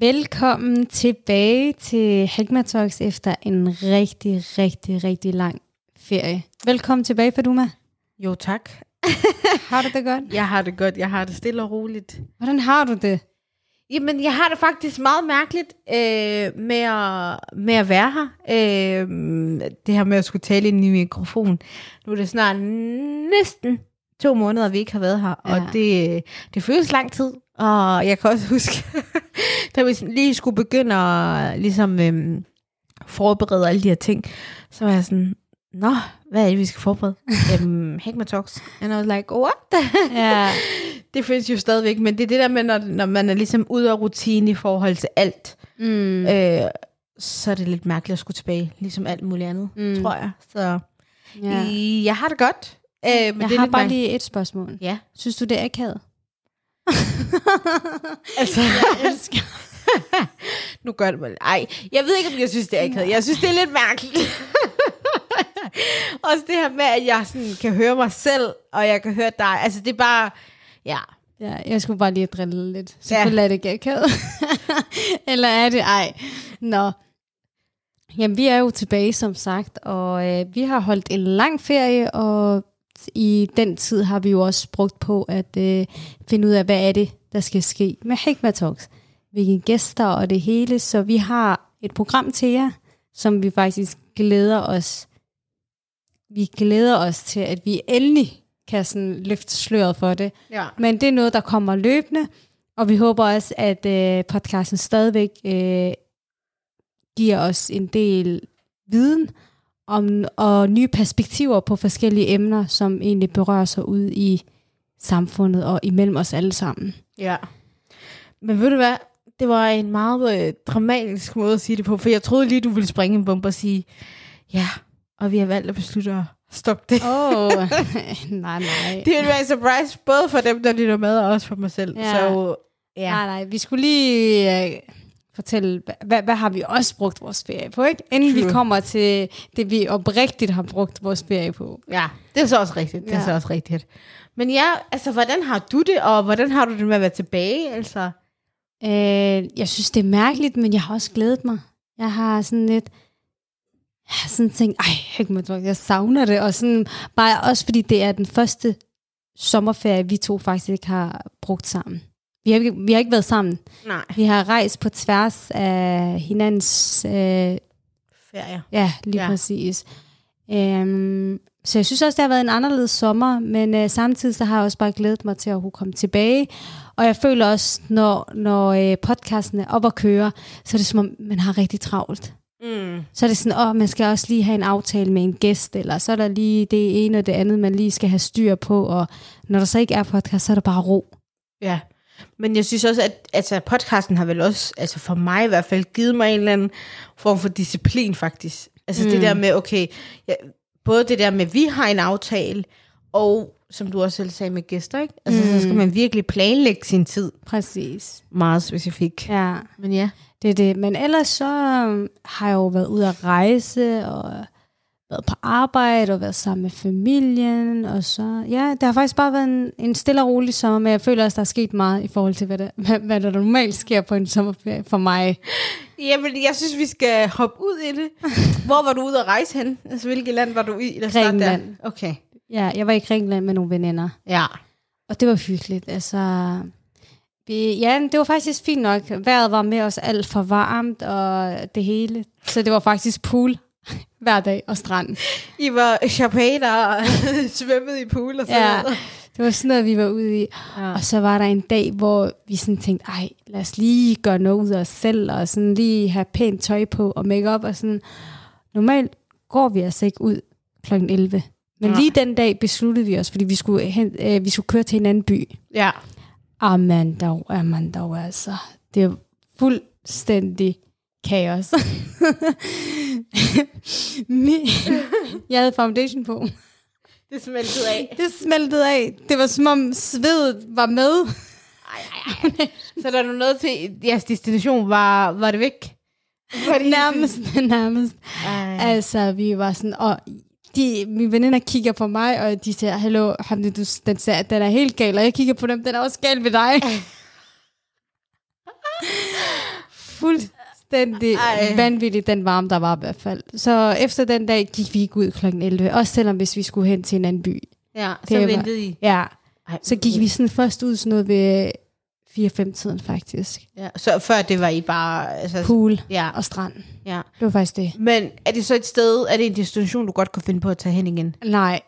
Velkommen tilbage til Hegma Talks efter en rigtig, rigtig, rigtig lang ferie. Velkommen tilbage, Faduma. Jo, tak. Har du det godt? Jeg har det godt. Jeg har det stille og roligt. Hvordan har du det? Jamen, jeg har det faktisk meget mærkeligt øh, med, at, med at være her. Øh, det her med at skulle tale ind i mikrofon. Nu er det snart næsten to måneder, vi ikke har været her, ja. og det, det føles lang tid. Og jeg kan også huske, da vi lige skulle begynde at ligesom, øhm, forberede alle de her ting, så var jeg sådan, Nå, hvad er det, vi skal forberede? um, Hagma Talks. And I was like, what? Ja. det findes jo stadigvæk, men det er det der med, når, når man er ligesom ude af rutine i forhold til alt, Mm. øh, så er det lidt mærkeligt at skulle tilbage, ligesom alt muligt andet, Mm. tror jeg. Så ja. jeg har det godt. Øh, men Jeg det har bare mærkeligt. lige et spørgsmål. Ja. Synes du, det er akavet? Altså, Jeg elsker. nu gør det mig. Ej, jeg ved ikke, om jeg synes, det er akavet. Jeg synes, det er lidt mærkeligt. Også det her med, at jeg sådan kan høre mig selv, og jeg kan høre dig. Altså, det er bare... Ja, Ja, jeg skulle bare lige drille lidt. Så Ja. er det ikke akavet. Eller er det ej? Nå. Jamen, vi er jo tilbage, som sagt, og øh, vi har holdt en lang ferie, og i den tid har vi jo også brugt på at øh, finde ud af, hvad er det, der skal ske med Hikma Talks. Hvilke gæster og det hele, så vi har et program til jer, som vi faktisk glæder os. Vi glæder os til, at vi endelig kan sådan løfte sløret for det. ja. Men det er noget, der kommer løbende, og vi håber også, at øh, podcasten stadigvæk øh, giver os en del viden om, og nye perspektiver på forskellige emner, som egentlig berører sig ud i samfundet og imellem os alle sammen. Ja. Men ved du hvad? Det var en meget øh, dramatisk måde at sige det på, for jeg troede lige, du ville springe en bombe og sige, ja, og vi har valgt at beslutte at stoppe det. Åh, oh, nej, nej. Det vil være en surprise, både for dem, der lytter med, og også for mig selv. Ja. Så ja. Nej, nej, vi skulle lige øh, fortælle, hvad, hvad har vi også brugt vores ferie på, ikke? Inden vi True. kommer til det, vi oprigtigt har brugt vores ferie på. ja, det er så også rigtigt. Det er Ja. så også rigtigt. Men ja, altså, hvordan har du det, og hvordan har du det med at være tilbage? Altså, Øh, jeg synes, det er mærkeligt, men jeg har også glædet mig. Jeg har sådan lidt... Jeg har sådan tænkt, ej, jeg savner det. Og sådan, bare også fordi det er den første sommerferie, vi to faktisk ikke har brugt sammen. Vi har, ikke- vi har ikke været sammen. nej. Vi har rejst på tværs af hinandens... Øh, Ferie. ja, lige ja. præcis. Øhm, så jeg synes også, det har været en anderledes sommer, men øh, samtidig så har jeg også bare glædet mig til at kunne komme tilbage. Og jeg føler også, når, når øh, podcasten er op at køre, så er det som om, man har rigtig travlt. Mm. Så er det sådan, åh, man skal også lige have en aftale med en gæst, eller så er der lige det ene og det andet, man lige skal have styr på, og når der så ikke er podcast, så er der bare ro. Ja. Men jeg synes også, at altså, podcasten har vel også, altså for mig i hvert fald, givet mig en eller anden form for disciplin faktisk. Altså mm. det der med, okay, ja, både det der med, at vi har en aftale, og som du også selv sagde med gæster, ikke? Altså mm. så skal Mm. man virkelig planlægge sin tid Præcis. meget specifikt. Ja. Men ja. Det er det. Men ellers så øhm, har jeg jo været ude at rejse, og været på arbejde, og været sammen med familien, og så, ja, det har faktisk bare været en, en stille og rolig sommer, men jeg føler også, der er sket meget i forhold til, hvad der, hvad, hvad der normalt sker på en sommerferie for mig. Jamen, jeg synes, vi skal hoppe ud i det. Hvor var du ude at rejse hen? Altså, hvilket land var du i? Starte Grækenland. Der. Okay. Ja, jeg var i Grækenland med nogle veninder, Ja. og det var hyggeligt. Altså, vi, ja, det var faktisk fint nok. Vejret var med os alt for varmt, og det hele. Så det var faktisk pool hver dag og strand. I var champagne, der svømmede i pool og sådan Ja, noget. det var sådan noget, vi var ude i. Ja. Og så var der en dag, hvor vi sådan tænkte, ej, lad os lige gøre noget ud af os selv, og sådan lige have pænt tøj på og makeup og sådan. Normalt går vi altså ikke ud kl. 11. Men Nej. lige den dag besluttede vi os, fordi vi skulle, hen, øh, vi skulle køre til en anden by. ja. Man dog, man dog altså. Det er fuldstændig kaos. Jeg havde foundation på. Det smeltede af. Det smeltede af. Det var som om svedet var med. Ej, ej, ej. Så der er noget til, jeres destination var, var det væk? Det Nærmest, nærmest. Ej. Altså, vi var sådan, og de, mine veninder kigger på mig, og de siger, hallo, Hamdi, du, den, ser, den er helt gal, og jeg kigger på dem, den er også gal ved dig. Fuldstændig Ej. Vanvittigt, den varme, der var i hvert fald. Så efter den dag gik vi ikke ud kl. 11, også selvom hvis vi skulle hen til en anden by. Ja, så Det var- ventede I. Ja, Ej, så gik vi sådan først ud sådan noget ved 4-5-tiden faktisk. Ja, så før det var I bare... Altså, Pool ja, og strand. ja. Det var faktisk det. Men er det så et sted, er det en destination, du godt kunne finde på at tage hen igen? Nej,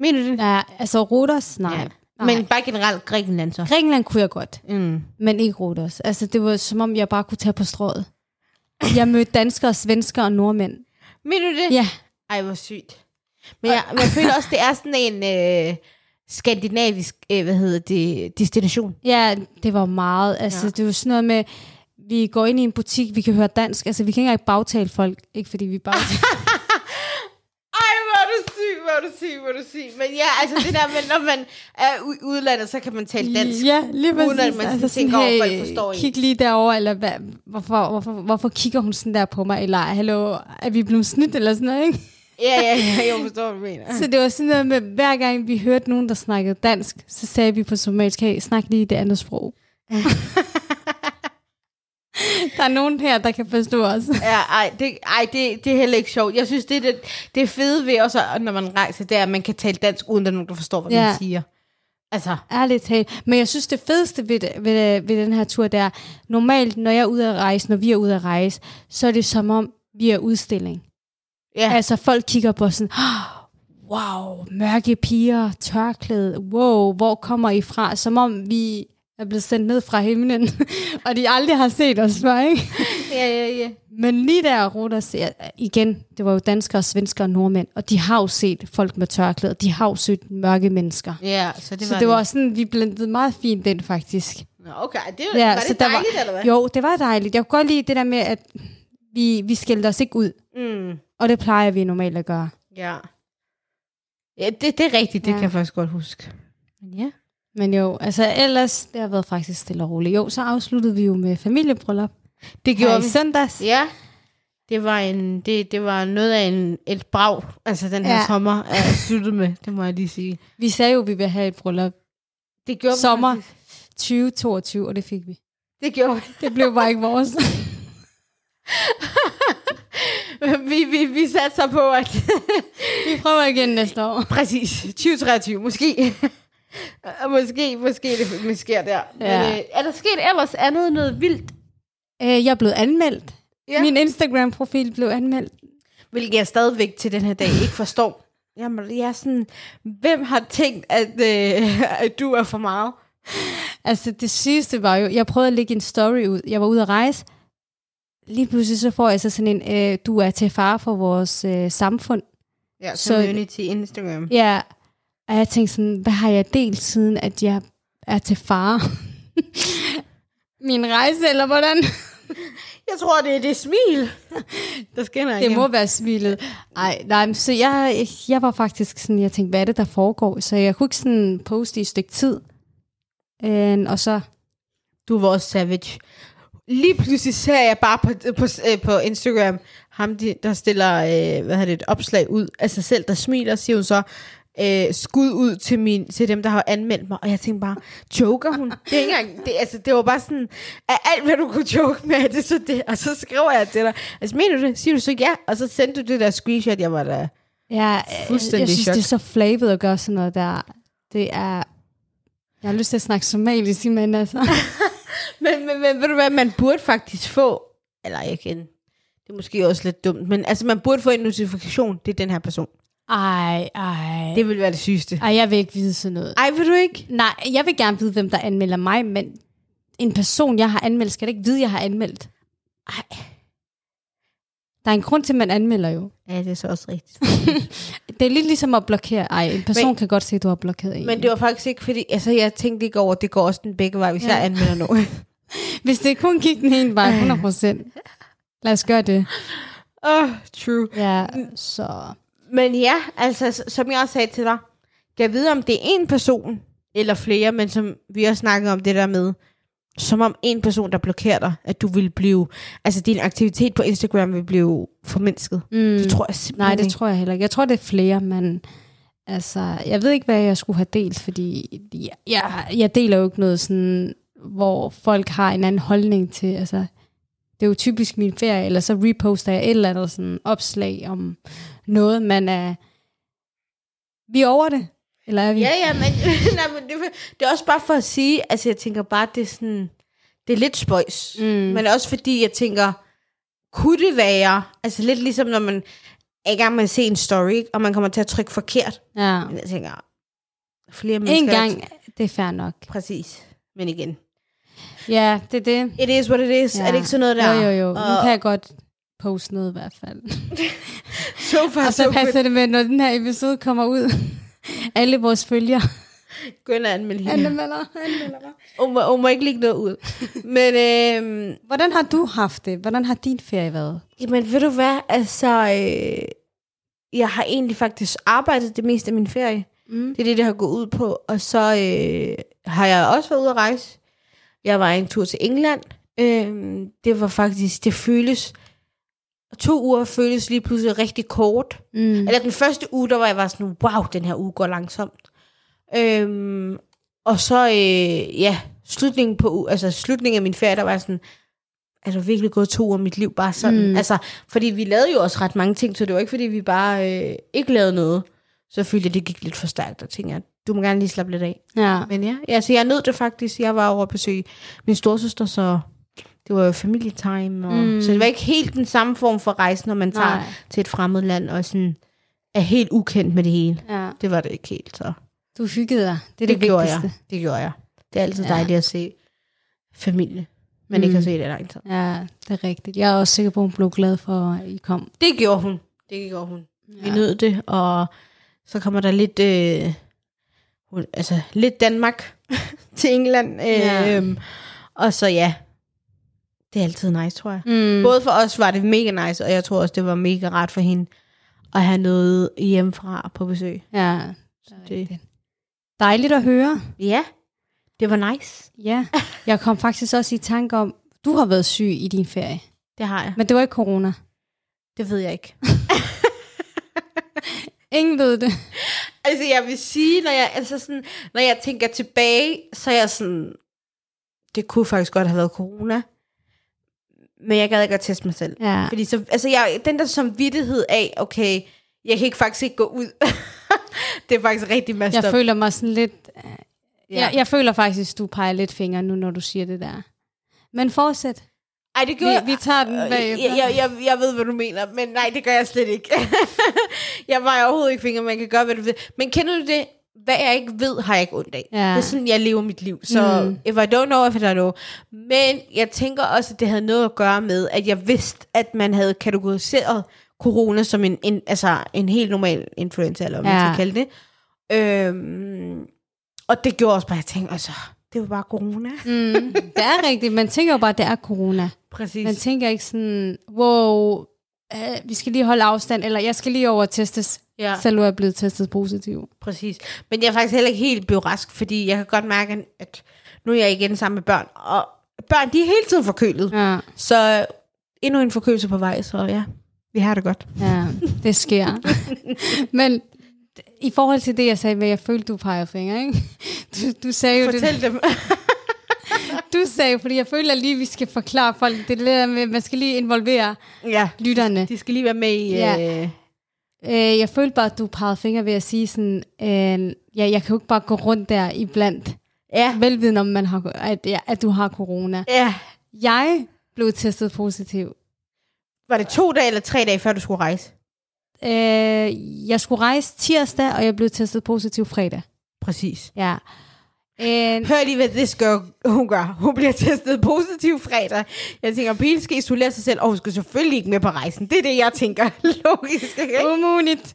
Mener du det? ja, altså Rodos, nej. Ja. nej. Men bare generelt Grækenland så? Grækenland kunne jeg godt, Mm. men ikke Rodos. Altså det var som om, jeg bare kunne tage på strået. Jeg mødte danskere, svenskere og nordmænd. Mener du det? Ja, Ej, hvor sygt. Men jeg, men jeg føler også, det er sådan en øh, skandinavisk, øh, hvad hedder det, destination. Ja, det var meget. Altså, ja. det var sådan noget med, vi går ind i en butik, vi kan høre dansk. Altså, vi kan ikke engang bagtale folk. Ikke fordi vi bagtaler. Du syg, hvor er du syg. Men ja, altså det der med, når man er u- udlandet, så kan man tale dansk. ja, lige præcis. uden at man sådan tænker over, at folk forstår en. kig lige derover eller hvad, hvorfor, hvorfor, hvorfor kigger hun sådan der på mig? Eller, hallo, er vi blevet snydt, eller sådan noget, ikke? Ja, ja, ja, jeg forstår, hvad du mener. Så det var sådan noget med, hver gang vi hørte nogen, der snakkede dansk, så sagde vi på somalisk, hey, snak lige det andet sprog. der er nogen her, der kan forstå os. Ja, ej, det, ej det, det er heller ikke sjovt. Jeg synes, det er det, det er fede ved også, når man rejser, det er, at man kan tale dansk, uden at der er nogen, der forstår, hvad ja. Man siger. Altså, Ærligt talt. Men jeg synes, det fedeste ved, ved, ved den her tur, det er, normalt, når jeg er ude at rejse, når vi er ude at rejse, så er det som om, vi er udstilling. ja. Altså, folk kigger på sådan, "Ah, wow, mørke piger, tørklæde, wow, hvor kommer I fra? Som om vi er blevet sendt ned fra himlen, og de aldrig har set os før, ikke? ja, ja, ja. Men lige der, Ruder ser, igen, det var jo danskere, svenskere og nordmænd, og de har jo set folk med tørklæde, de har jo set mørke mennesker. Ja, så det Det var så det var sådan, vi blandede meget fint den faktisk. Nå, okay, det var, Ja, var det så der dejligt, var, eller hvad? Jo, det var dejligt. Jeg kunne godt lide det der med, at vi, vi skældte os ikke ud. Mm, Og det plejer vi normalt at gøre. ja. Ja, det, det er rigtigt, det Ja. kan jeg faktisk godt huske. Men ja. Men jo, altså ellers, det har været faktisk stille og roligt. Jo, så afsluttede vi jo med familiebryllup. Det gjorde vi. søndags. Ja. Det var, en, det, det var noget af en, et brag, altså den her ja. Sommer er sluttet med, det må jeg lige sige. Vi sagde jo, at vi ville have et bryllup Det gjorde vi sommer faktisk. 2022, og det fik vi. Det gjorde vi. Det blev bare ikke vores. vi, vi, vi satte sig på, at vi prøver igen næste år. præcis 2023, måske. måske, måske det, det sker der. Ja. Men, øh, er der sket ellers andet noget vildt? Øh, jeg er blevet anmeldt. Ja. Min Instagram-profil blev anmeldt. Hvilket jeg stadigvæk til den her dag ikke forstår. Jamen, jeg er sådan, hvem har tænkt, at, øh, at du er for meget? Altså, det sygeste var jo, jeg prøvede at lægge en story ud. Jeg var ude at rejse. Lige pludselig så får jeg så sådan en, øh, du er til fare for vores øh, samfund. Ja, Så- community Instagram. Ja, og jeg tænkte sådan, hvad har jeg delt siden, at jeg er til fare? Min rejse, eller hvordan? Jeg tror, det er det smil, der skinner Det må være smilet. Ej, nej, så jeg, jeg var faktisk sådan, jeg tænkte, hvad er det, der foregår? Så jeg kunne ikke sådan poste i et stykke tid. Øh, og så, Du var også savage. Lige pludselig ser jeg bare på, på, øh, på Instagram, ham de, der stiller øh, hvad hedder det, et opslag ud af sig selv, der smiler, siger hun så, øh, skud ud til, min, til dem, der har anmeldt mig. Og jeg tænkte bare, joker hun? Det, er ikke engang, det, altså, det var bare sådan, at alt, hvad du kunne joke med, det så det. Og så skriver jeg til dig, altså mener du det? Siger du så ja? Og så sendte du det der screenshot, jeg var der. ja, jeg, Fuldstændig jeg synes, chok. det er så flabet at gøre sådan noget der. Det er, jeg har lyst til at snakke somalisk, men altså. Men, men, men ved du hvad, man burde faktisk få, eller igen, det er måske også lidt dumt, men altså man burde få en notifikation, det er den her person. Ej, ej. Det vil være det sygeste. Ej, jeg vil ikke vide sådan noget. Ej, vil du ikke? Nej, jeg vil gerne vide, hvem der anmelder mig, men en person, jeg har anmeldt, skal da ikke vide, jeg har anmeldt. Ej. Der er en grund til, at man anmelder jo. Ja, det er så også rigtigt. Det er lidt ligesom at blokere. Ej, en person Men- kan godt se, at du har blokeret en. Men det var faktisk ikke, fordi altså, jeg tænkte ikke over, at det går også den begge veje, hvis ja. Jeg anmelder noget. Hvis det kun gik den ene vej, 100 procent. Lad os gøre det. oh, true. Ja, så... Men ja, altså, som jeg også sagde til dig, jeg ved, om det er en person, eller flere, men som vi også snakkede om det der med, som om en person, der blokerer dig, at du vil blive, altså din aktivitet på Instagram vil blive formindsket. Mm, Det tror jeg simpelthen Nej, det ikke. tror jeg heller ikke. Jeg tror, det er flere, men... Altså, jeg ved ikke, hvad jeg skulle have delt, fordi jeg, jeg, jeg deler jo ikke noget sådan, hvor folk har en anden holdning til, altså... Det er jo typisk min ferie, eller så reposter jeg et eller andet sådan opslag om noget, man er... Vi er over det, eller er vi? Ja, ja, men, nej, men det, det er også bare for at sige, altså jeg tænker bare, det er sådan, det er lidt spøjs. Mm. Men også fordi, jeg tænker, kunne det være, altså lidt ligesom når man er i gang med at se en story, og man kommer til at trykke forkert. Ja. Men jeg tænker, flere En mennesker... gang, det er fair nok. Præcis. Men igen. Ja, det er det. It is what it is. Ja. Er det ikke sådan noget der? Jo, jo, jo. Nu kan jeg godt poste noget i hvert fald. so far, Og så so passer good. det med, når den her episode kommer ud. Alle vores følgere. Gå ind og anmelde hende. Anmelder, anmelder. Hun må, hun må ikke lægge noget ud. Men, øhm, Hvordan har du haft det? Hvordan har din ferie været? jamen, ved du hvad? Altså, øh, jeg har egentlig faktisk arbejdet det meste af min ferie. Mm. Det er det, det har gået ud på. Og så øh, har jeg også været ude at rejse. Jeg var en tur til England. Øh, det var faktisk, det føles, to uger føles lige pludselig rigtig kort. Mm. Eller den første uge, der var jeg bare sådan, wow, den her uge går langsomt. Øhm, og så, øh, ja, slutningen på, altså slutningen af min ferie, der var sådan, altså virkelig gået to af mit liv bare sådan. Mm. Altså, fordi vi lavede jo også ret mange ting, så det var ikke, fordi vi bare øh, ikke lavede noget. Så følte jeg, det gik lidt for stærkt, og tænkte, jeg, du må gerne lige slappe lidt af. Ja. Men ja, ja så jeg nød det faktisk. Jeg var over at besøge min storsøster, så det var jo familietime. Og, Mm. Så det var ikke helt den samme form for rejse, når man tager Nej. til et fremmed land og sådan er helt ukendt med det hele. ja. Det var det ikke helt, så Du hyggede dig. Det er det, det, det gjorde vigtigste. jeg. Det gjorde jeg. Det er altid Ja. dejligt at se familie, man mm. ikke har set i lang tid. Ja, det er rigtigt. Jeg er også sikker på, at hun blev glad for, at I kom. Det gjorde hun. Det gjorde hun. Vi Ja. nød det, og så kommer der lidt, øh, hun- altså lidt Danmark til England. Øh, Ja. ja. Og så ja, det er altid nice, tror jeg. Mm. Både for os var det mega nice, og jeg tror også, det var mega rart for hende at have noget hjemmefra på besøg. Ja, Så det er. Dejligt at høre. ja, det var nice. Ja, jeg kom faktisk også i tanke om, du har været syg i din ferie. Det har jeg. Men det var ikke corona. Det ved jeg ikke. Ingen ved det. Altså, jeg vil sige, når jeg, altså sådan, når jeg tænker tilbage, så er jeg sådan, det kunne faktisk godt have været corona. Men jeg gad ikke at teste mig selv. Ja. Fordi så, altså jeg, den der som vidtighed af, okay, jeg kan ikke faktisk ikke gå ud. det er faktisk rigtig messed Jeg up. føler mig sådan lidt... ja. Jeg, jeg føler faktisk, du peger lidt fingre nu, når du siger det der. Men fortsæt. Ej, det gjorde Vi, vi tager den Øh, bagefter. jeg, jeg, jeg, jeg ved, hvad du mener, men nej, det gør jeg slet ikke. jeg var overhovedet ikke fingre, man kan gøre, hvad du vil. Men kender du det? Hvad jeg ikke ved, har jeg ikke ondt af. Ja. Det er sådan, jeg lever mit liv. Så Mm. if I don't know, if I don't know. Men jeg tænker også, at det havde noget at gøre med, at jeg vidste, at man havde kategoriseret corona som en, en, altså en helt normal influenza, eller hvad Ja. man skal kalde det. Øhm, og det gjorde også bare, at jeg tænkte, altså, det var bare corona. Mm, det er rigtigt. Man tænker jo bare, at det er corona. Præcis. Man tænker ikke sådan, wow, øh, vi skal lige holde afstand, eller jeg skal lige over testes, ja. selv er blevet testet positiv. Præcis. Men jeg er faktisk heller ikke helt blevet rask, fordi jeg kan godt mærke, at nu er jeg igen sammen med børn, og børn, de er hele tiden forkølet. Ja. Så endnu en forkølelse på vej, så ja, vi har det godt. ja det sker. Men i forhold til det, jeg sagde med, jeg følte, du peger fingre, ikke? Du, du sagde jo det, Fortæl dem. du sagde, fordi jeg føler lige, vi skal forklare folk, det der med, man skal lige involvere ja, lytterne. de skal lige være med i... Ja. Øh, Øh, jeg følte bare, at du pegede fingre ved at sige sådan, øh, ja, jeg kan jo ikke bare gå rundt der iblandt, ja. velviden om, man har, at, ja, at du har corona. ja. Jeg blev testet positiv. Var det to dage eller tre dage, før du skulle rejse? Øh, jeg skulle rejse tirsdag, og jeg blev testet positiv fredag. Præcis. Ja. Øh, Hør lige, hvad det girl, hun gør. Hun bliver testet positiv fredag. Jeg tænker, pigen skal isolere sig selv, og hun skal selvfølgelig ikke med på rejsen. Det er det, jeg tænker. Logisk, ikke? umuligt.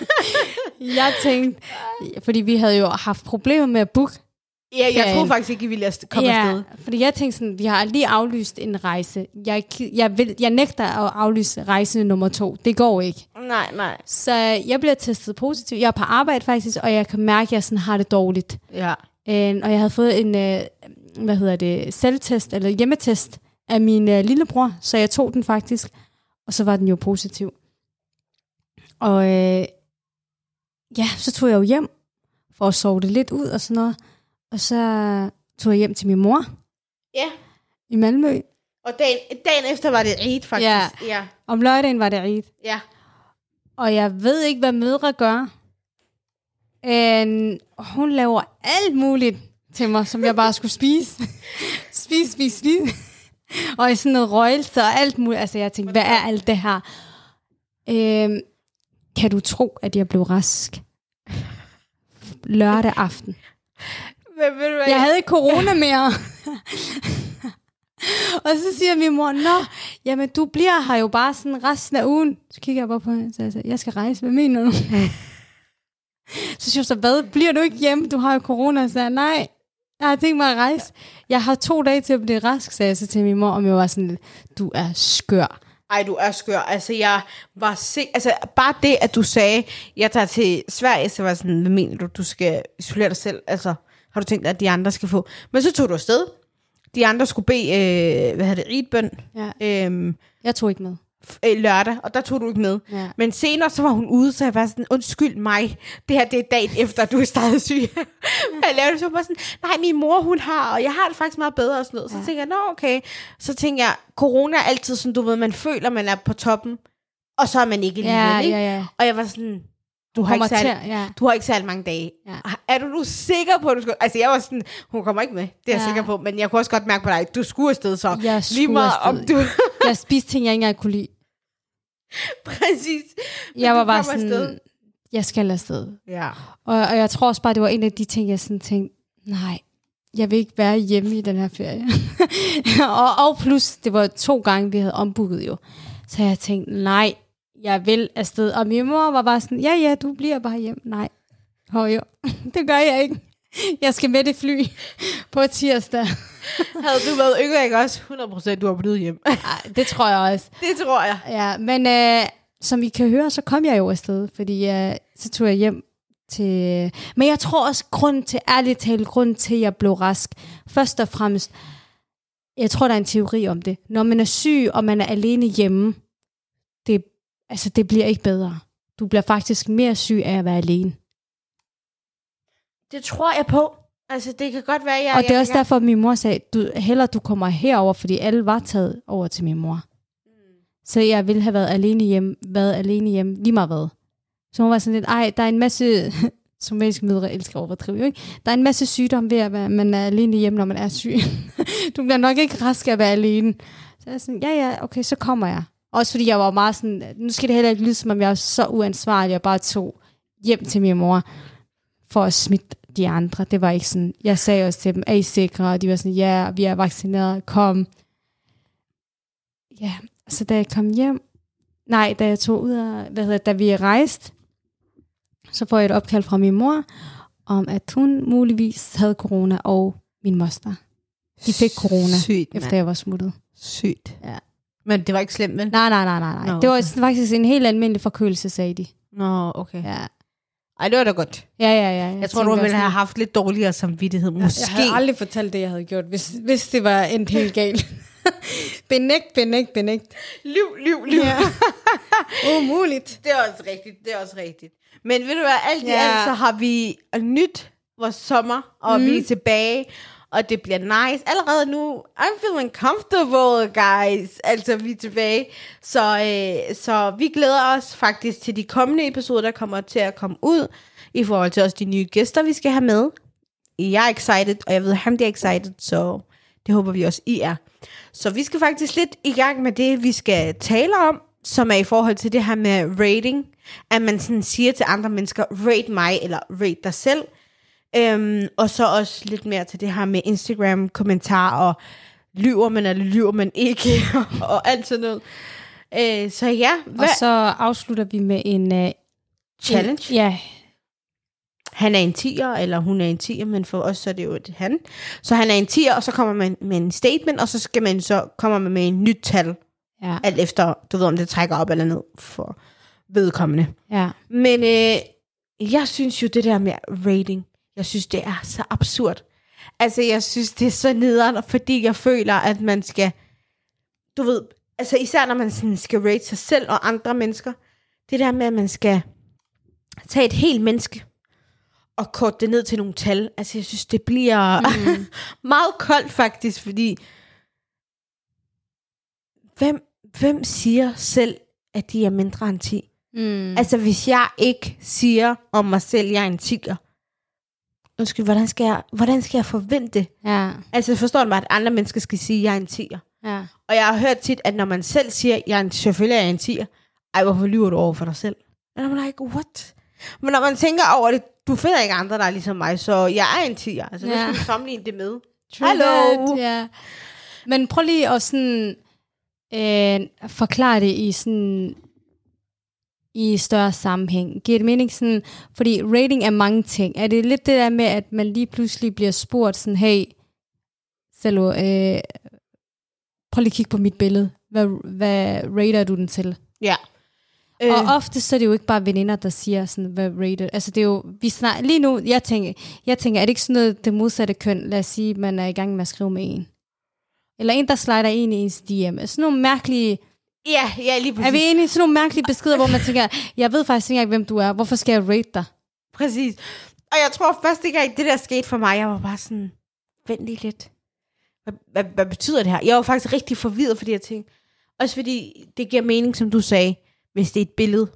jeg tænkte, fordi vi havde jo haft problemer med at booke. Ja, jeg troede faktisk ikke, I ville komme afsted. fordi jeg tænkte sådan, vi har lige aflyst en rejse. Jeg, jeg, vil, jeg nægter at aflyse rejse nummer to. Det går ikke. Nej, nej. Så jeg bliver testet positiv. Jeg er på arbejde faktisk, og jeg kan mærke, at jeg sådan har det dårligt. Ja. Øh, og jeg havde fået en, øh, hvad hedder det, selvtest, eller hjemmetest af min øh, lillebror, så jeg tog den faktisk, og så var den jo positiv. Og øh, ja, så tog jeg jo hjem, for at sove det lidt ud og sådan noget, og så tog jeg hjem til min mor Ja. i Malmø, Og dagen, dagen efter var det Eid, faktisk. Ja. ja. Om lørdagen var det rigt. ja. Og jeg ved ikke, hvad mødre gør. En, hun laver alt muligt til mig, som jeg bare skulle spise. spise, spise, spise. og i sådan noget røgelse og alt muligt. Altså jeg tænkte, hvad er alt det her? Øhm, kan du tro, at jeg blev rask? Lørdag aften. Men ved du hvad? Jeg havde ikke corona mere. og så siger min mor, Nå, jamen du bliver her jo bare sådan resten af ugen. Så kigger jeg bare på hende, så jeg sagde, jeg skal rejse, hvad mener du? så siger hun så, hvad, bliver du ikke hjemme? Du har jo corona. Så jeg, nej, jeg har tænkt mig at rejse. Jeg har to dage til at blive rask, sagde jeg så til min mor, og jeg var sådan, du er skør. Ej, du er skør. Altså, jeg var sikker... Altså, bare det, at du sagde, jeg tager til Sverige, så var jeg sådan, hvad mener du, du skal isolere dig selv? Altså, har du tænkt, at de andre skal få? Men så tog du afsted. De andre skulle bede, øh, hvad hedder det, ridbøn, Ja. øh, Jeg tog ikke med. Øh, lørdag, og der tog du ikke med. Ja. Men senere, så var hun ude, så jeg var sådan, undskyld mig, det her det er dagen efter, du er stadig syg. jeg lavede det så bare sådan, nej, min mor hun har, og jeg har det faktisk meget bedre og sådan noget. Så Ja. tænker jeg, nå okay. Så tænker jeg, corona er altid sådan, du ved, man føler, man er på toppen, og så er man ikke alligevel, Ja, ikke? ja, ja. Og jeg var sådan, du har, ikke særlig, til, ja. du har ikke særlig mange dage. Ja. Er du nu sikker på, at du skal... Altså, jeg var sådan, hun kommer ikke med, det er jeg Ja. sikker på. Men jeg kunne også godt mærke på dig, du skulle afsted så. Jeg Lige meget om afsted. du... Jeg spiste ting, jeg ikke engang kunne lide. Præcis. Men Jeg var bare sådan, afsted. jeg skal afsted. Ja. Og, og jeg tror også bare, det var en af de ting, jeg sådan tænkte, nej, jeg vil ikke være hjemme i den her ferie. og, og plus, det var to gange, vi havde ombooket jo. Så jeg tænkte, nej, jeg vil afsted. Og min mor var bare sådan, ja, ja, du bliver bare hjem. Nej, Hov, jo, det gør jeg ikke. Jeg skal med det fly på tirsdag. Havde du været yngre, ikke også? 100% du var blevet hjem. Ej, det tror jeg også. det tror jeg. Ja, men øh, som I kan høre, så kom jeg jo afsted, fordi øh, så tog jeg hjem til... Men jeg tror også, grund til, ærligt talt, grund til, at jeg blev rask, først og fremmest, jeg tror, der er en teori om det. Når man er syg, og man er alene hjemme, det, altså, det bliver ikke bedre. Du bliver faktisk mere syg af at være alene. Det tror jeg på. Altså, det kan godt være, jeg... og det er jeg, også derfor, at min mor sagde, du, hellere du kommer herover, fordi alle var taget over til min mor. Så jeg ville have været alene hjemme, været alene hjemme, lige meget hvad. Så hun var sådan lidt, ej, der er en masse, somaliske mødre elsker at overdrive, ikke? Der er en masse sygdom ved at man er alene hjemme, når man er syg. du bliver nok ikke rask af at være alene. Så jeg er sådan, ja, ja, okay, så kommer jeg. Også fordi jeg var meget sådan, nu skal det heller ikke lyde, som om jeg er så uansvarlig, og bare tog hjem til min mor for at smitte de andre. Det var ikke sådan. Jeg sagde også til dem, er I sikre? Og de var sådan, ja, vi er vaccineret, kom. Ja, så da jeg kom hjem, nej, da jeg tog ud af, hvad hedder, da vi rejste, så får jeg et opkald fra min mor, om at hun muligvis havde corona, og min moster. De fik corona, Sygt, efter jeg var smuttet. Sygt. Ja. Men det var ikke slemt, vel? Nej, nej, nej, nej, nej. Nå, Det var okay. faktisk en helt almindelig forkølelse, sagde de. Nå, okay. Ja, Ej, det var da godt. ja, ja. ja. Jeg, jeg tror, du ville have haft lidt dårligere samvittighed. Måske. Jeg havde aldrig fortalt det, jeg havde gjort, hvis, hvis det var endt helt galt. benægt, benægt, benægt. Liv, liv, liv. Ja. Umuligt. Det er også rigtigt, det er også rigtigt. Men ved du hvad, alt i Ja. alt, så har vi nyt vores sommer, og mm. vi er tilbage, og det bliver nice. Allerede nu, I'm feeling comfortable, guys. Altså, vi er tilbage. Så, øh, så vi glæder os faktisk til de kommende episoder, der kommer til at komme ud, i forhold til også de nye gæster, vi skal have med. Jeg er excited, og jeg ved, at han er excited, så det håber vi også, I er. Så vi skal faktisk lidt i gang med det, vi skal tale om, som er i forhold til det her med rating. At man sådan siger til andre mennesker, rate mig, eller rate dig selv. Øhm, og så også lidt mere til det her med Instagram, kommentarer, og lyver man eller lyver man ikke, og alt sådan noget. Øh, så ja, hvad? Og så afslutter vi med en... Uh, Challenge? En, ja, Han er en tiger, eller hun er en tiger, men for os så er det jo et han. Så han er en tiger, og så kommer man med en statement, og så skal man så kommer man med en nyt tal, ja, alt efter, du ved, om det trækker op eller ned for vedkommende. ja. Men øh, jeg synes jo, det der med rating, jeg synes, det er så absurd. Altså, jeg synes, det er så nederen, fordi jeg føler, at man skal, du ved, altså især når man sådan skal rate sig selv og andre mennesker, det der med, at man skal tage et helt menneske og korte det ned til nogle tal. Altså, jeg synes, det bliver mm. meget koldt faktisk, fordi hvem, hvem siger selv, at de er mindre end 10? Mm. Altså, hvis jeg ikke siger om mig selv, at jeg er en 10'er, undskyld, hvordan skal, jeg, hvordan skal jeg forvente? ja, Altså, forstår du mig, at andre mennesker skal sige, at jeg er en 10'er? ja. Og jeg har hørt tit, at når man selv siger, at jeg er en, selvfølgelig er jeg en 10'er, ej, hvorfor lyver du over for dig selv? And I'm like, what? Men når man tænker over det, du finder ikke andre, der er ligesom mig, så jeg er en 10'er. Altså, Ja. skal du sammenligne det med? True Hallo? Ja. Men prøv lige at sådan, øh, forklare det i sådan i større sammenhæng. Giver det mening sådan, fordi rating er mange ting. Er det lidt det der med, at man lige pludselig bliver spurgt sådan, hey, Salo, øh, prøv lige at kigge på mit billede. Hvad, hvad rater du den til? Ja. Øh. Og ofte så er det jo ikke bare veninder, der siger sådan, hvad rated. Altså det er jo, vi snak, lige nu, jeg tænker, jeg tænker, er det ikke sådan noget, det modsatte køn, lad os sige, man er i gang med at skrive med en. Eller en, der slider en i ens DM. Sådan nogle mærkelige, Ja, ja, lige præcis. er vi enige? Sådan nogle mærkelige beskeder, hvor man tænker, jeg ved faktisk ikke engang, hvem du er. Hvorfor skal jeg rate dig? Præcis. Og jeg tror første gang, det der skete for mig, jeg var bare sådan, vent lige lidt. Hvad, hvad, hvad betyder det her? Jeg var faktisk rigtig forvirret, fordi jeg tænkte, også fordi det giver mening, som du sagde, hvis det er et billede.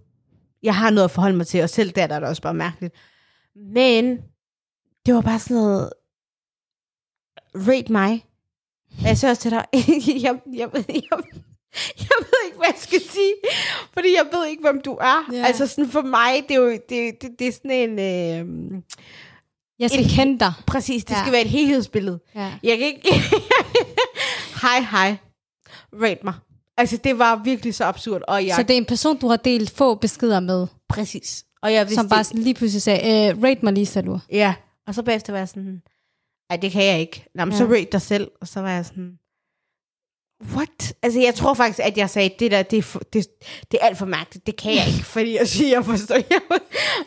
Jeg har noget at forholde mig til, og selv der, der er det også bare mærkeligt. Men det var bare sådan noget, rate mig. Og jeg sagde også til dig, jeg, jeg, jeg, jeg, jeg ved ikke, hvad jeg skal sige, fordi jeg ved ikke, hvem du er. Ja. Altså sådan for mig, det er jo det, det, det er sådan en... Øh, Jeg skal Et- kende dig. præcis, det Ja. skal være et helhedsbillede. Ja. Jeg kan ikke... hej, hej. Rate mig. Altså, det var virkelig så absurd. Og jeg... Så det er en person, du har delt få beskeder med, Præcis. Og jeg vidste som bare sådan lige pludselig sagde, øh, rate mig lige, Salur. Ja. Og så bagefter var jeg sådan... Ej, det kan jeg ikke. Nå, men Ja. så rate dig selv. Og så var jeg sådan... What? Altså, jeg tror faktisk, at jeg sagde, det der, det er, for, det, det er alt for mærkeligt. Det kan jeg ikke, fordi jeg siger, jeg forstår, jeg,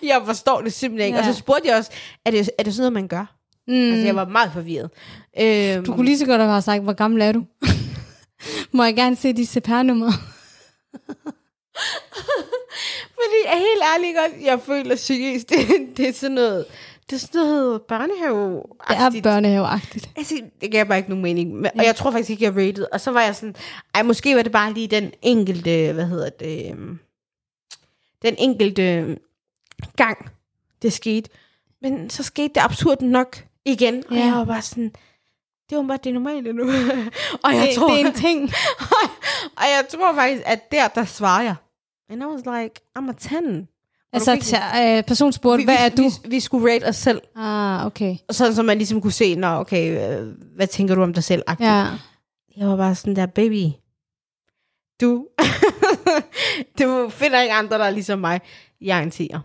jeg forstår det simpelthen ikke. Ja. Og så spurgte jeg også, er det, er det sådan noget, man gør? Mm. Altså, jeg var meget forvirret. Øhm, Du kunne lige så godt have sagt, hvor gammel er du? Må jeg gerne se dit CPR-nummer? Fordi helt ærlig godt, jeg føler seriøst, det, det er sådan noget, det er sådan noget børnehave Det er børnehaveagtigt. Altså, det gav bare ikke nogen mening. Men- Og jeg tror faktisk ikke, jeg rated. Og så var jeg sådan, ej, måske var det bare lige den enkelte, hvad hedder det, øhm, den enkelte gang, det skete. Men så skete det absurd nok igen. Og Ja. jeg var bare sådan, det var bare det normale nu. og jeg Det, tror, det er en ting. og jeg tror faktisk, at der, der svarer jeg. And I was like, I'm a 10. Altså, t- øh, person spurgte, vi, hvad vi, er du? Vi, vi skulle rate os selv. Ah, okay. Sådan, så man ligesom kunne se, nå, okay, øh, hvad tænker du om dig selv? Ja. Jeg var bare sådan der, baby, du, du finder ikke andre, der er ligesom mig. Jeg er en tiger.